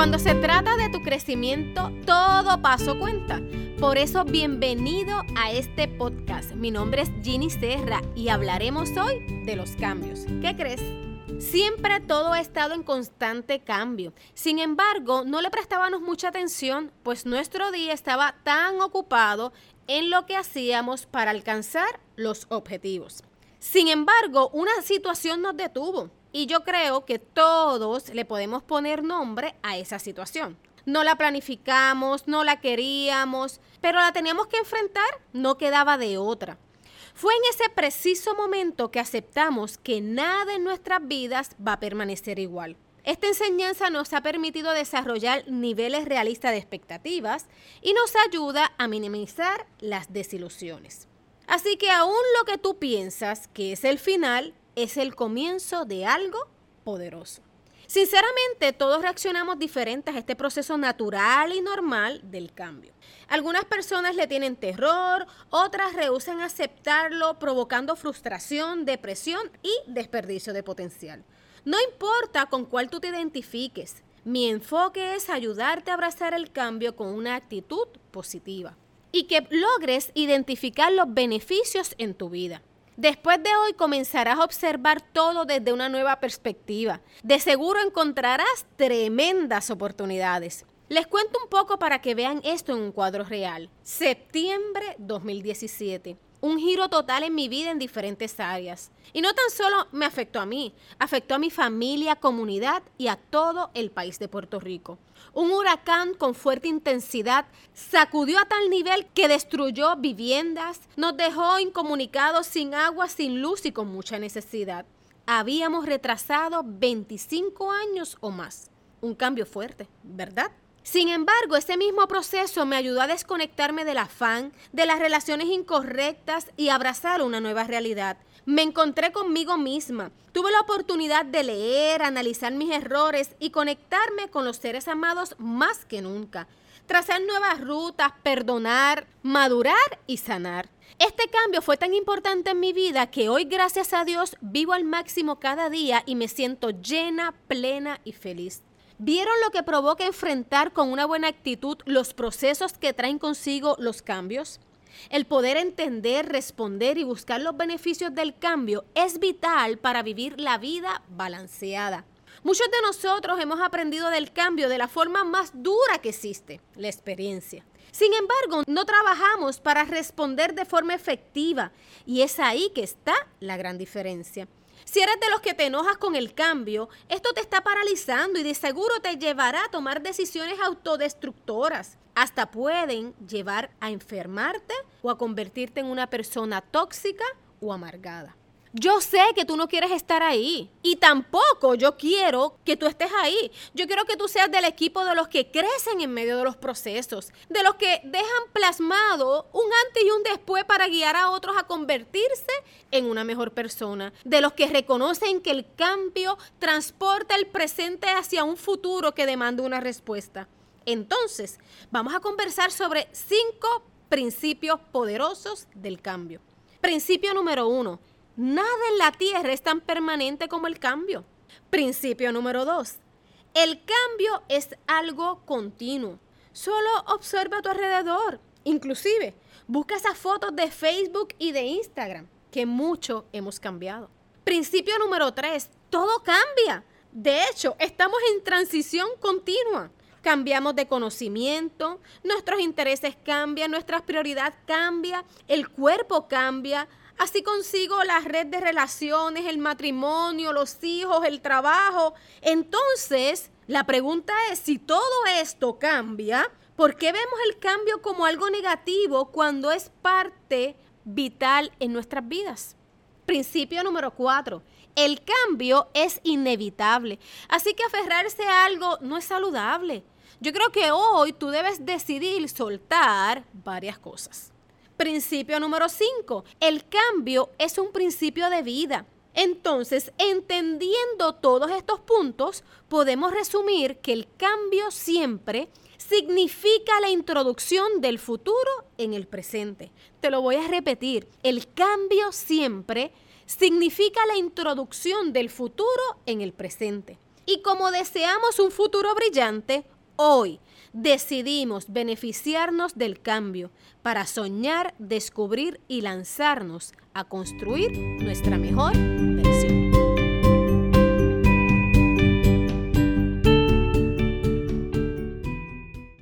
Cuando se trata de tu crecimiento, todo paso cuenta. Por eso, bienvenido a este podcast. Mi nombre es Ginny Serra y hablaremos hoy de los cambios. ¿Qué crees? Siempre todo ha estado en constante cambio. Sin embargo, no le prestábamos mucha atención, pues nuestro día estaba tan ocupado en lo que hacíamos para alcanzar los objetivos. Sin embargo, una situación nos detuvo y yo creo que todos le podemos poner nombre a esa situación. No la planificamos, no la queríamos, pero la teníamos que enfrentar, no quedaba de otra. Fue en ese preciso momento que aceptamos que nada en nuestras vidas va a permanecer igual. Esta enseñanza nos ha permitido desarrollar niveles realistas de expectativas y nos ayuda a minimizar las desilusiones. Así que aún lo que tú piensas que es el final, es el comienzo de algo poderoso. Sinceramente, todos reaccionamos diferentes a este proceso natural y normal del cambio. Algunas personas le tienen terror, otras rehusan aceptarlo, provocando frustración, depresión y desperdicio de potencial. No importa con cuál tú te identifiques, mi enfoque es ayudarte a abrazar el cambio con una actitud positiva y que logres identificar los beneficios en tu vida. Después de hoy comenzarás a observar todo desde una nueva perspectiva. De seguro encontrarás tremendas oportunidades. Les cuento un poco para que vean esto en un cuadro real. Septiembre 2017 un giro total en mi vida en diferentes áreas. Y no tan solo me afectó a mí, afectó a mi familia, comunidad y a todo el país de Puerto Rico. Un huracán con fuerte intensidad sacudió a tal nivel que destruyó viviendas, nos dejó incomunicados sin agua, sin luz y con mucha necesidad. Habíamos retrasado 25 años o más. Un cambio fuerte, ¿verdad? Sin embargo, ese mismo proceso me ayudó a desconectarme del afán, de las relaciones incorrectas y abrazar una nueva realidad. Me encontré conmigo misma. Tuve la oportunidad de leer, analizar mis errores y conectarme con los seres amados más que nunca. Trazar nuevas rutas, perdonar, madurar y sanar. Este cambio fue tan importante en mi vida que hoy, gracias a Dios, vivo al máximo cada día y me siento llena, plena y feliz. ¿Vieron lo que provoca enfrentar con una buena actitud los procesos que traen consigo los cambios? El poder entender, responder y buscar los beneficios del cambio es vital para vivir la vida balanceada. Muchos de nosotros hemos aprendido del cambio de la forma más dura que existe, la experiencia. Sin embargo, no trabajamos para responder de forma efectiva y es ahí que está la gran diferencia. Si eres de los que te enojas con el cambio, esto te está paralizando y de seguro te llevará a tomar decisiones autodestructoras. Hasta pueden llevar a enfermarte o a convertirte en una persona tóxica o amargada. Yo sé que tú no quieres estar ahí y tampoco yo quiero que tú estés ahí. Yo quiero que tú seas del equipo de los que crecen en medio de los procesos, de los que dejan plasmado un antes y un después para guiar a otros a convertirse en una mejor persona, de los que reconocen que el cambio transporta el presente hacia un futuro que demanda una respuesta. Entonces, vamos a conversar sobre cinco principios poderosos del cambio. Principio número uno Nada en la tierra es tan permanente como el cambio. Principio número dos. El cambio es algo continuo. Solo observa a tu alrededor. Inclusive, busca esas fotos de Facebook y de Instagram, que mucho hemos cambiado. Principio número tres. Todo cambia. De hecho, estamos en transición continua. Cambiamos de conocimiento, nuestros intereses cambian, nuestras prioridades cambian, el cuerpo cambia, Así consigo la red de relaciones, el matrimonio, los hijos, el trabajo. Entonces, la pregunta es, si todo esto cambia, ¿por qué vemos el cambio como algo negativo cuando es parte vital en nuestras vidas? Principio número cuatro. El cambio es inevitable. Así que aferrarse a algo no es saludable. Yo creo que hoy tú debes decidir soltar varias cosas. Principio número 5. El cambio es un principio de vida. Entonces, entendiendo todos estos puntos, podemos resumir que el cambio siempre significa la introducción del futuro en el presente. Te lo voy a repetir. El cambio siempre significa la introducción del futuro en el presente. Y como deseamos un futuro brillante, hoy decidimos beneficiarnos del cambio para soñar, descubrir y lanzarnos a construir nuestra mejor versión.